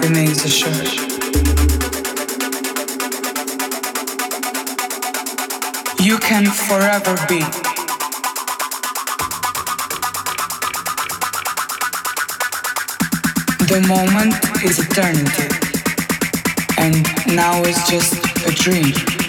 remains assured. You can forever be. The moment is eternity, and now is just a dream.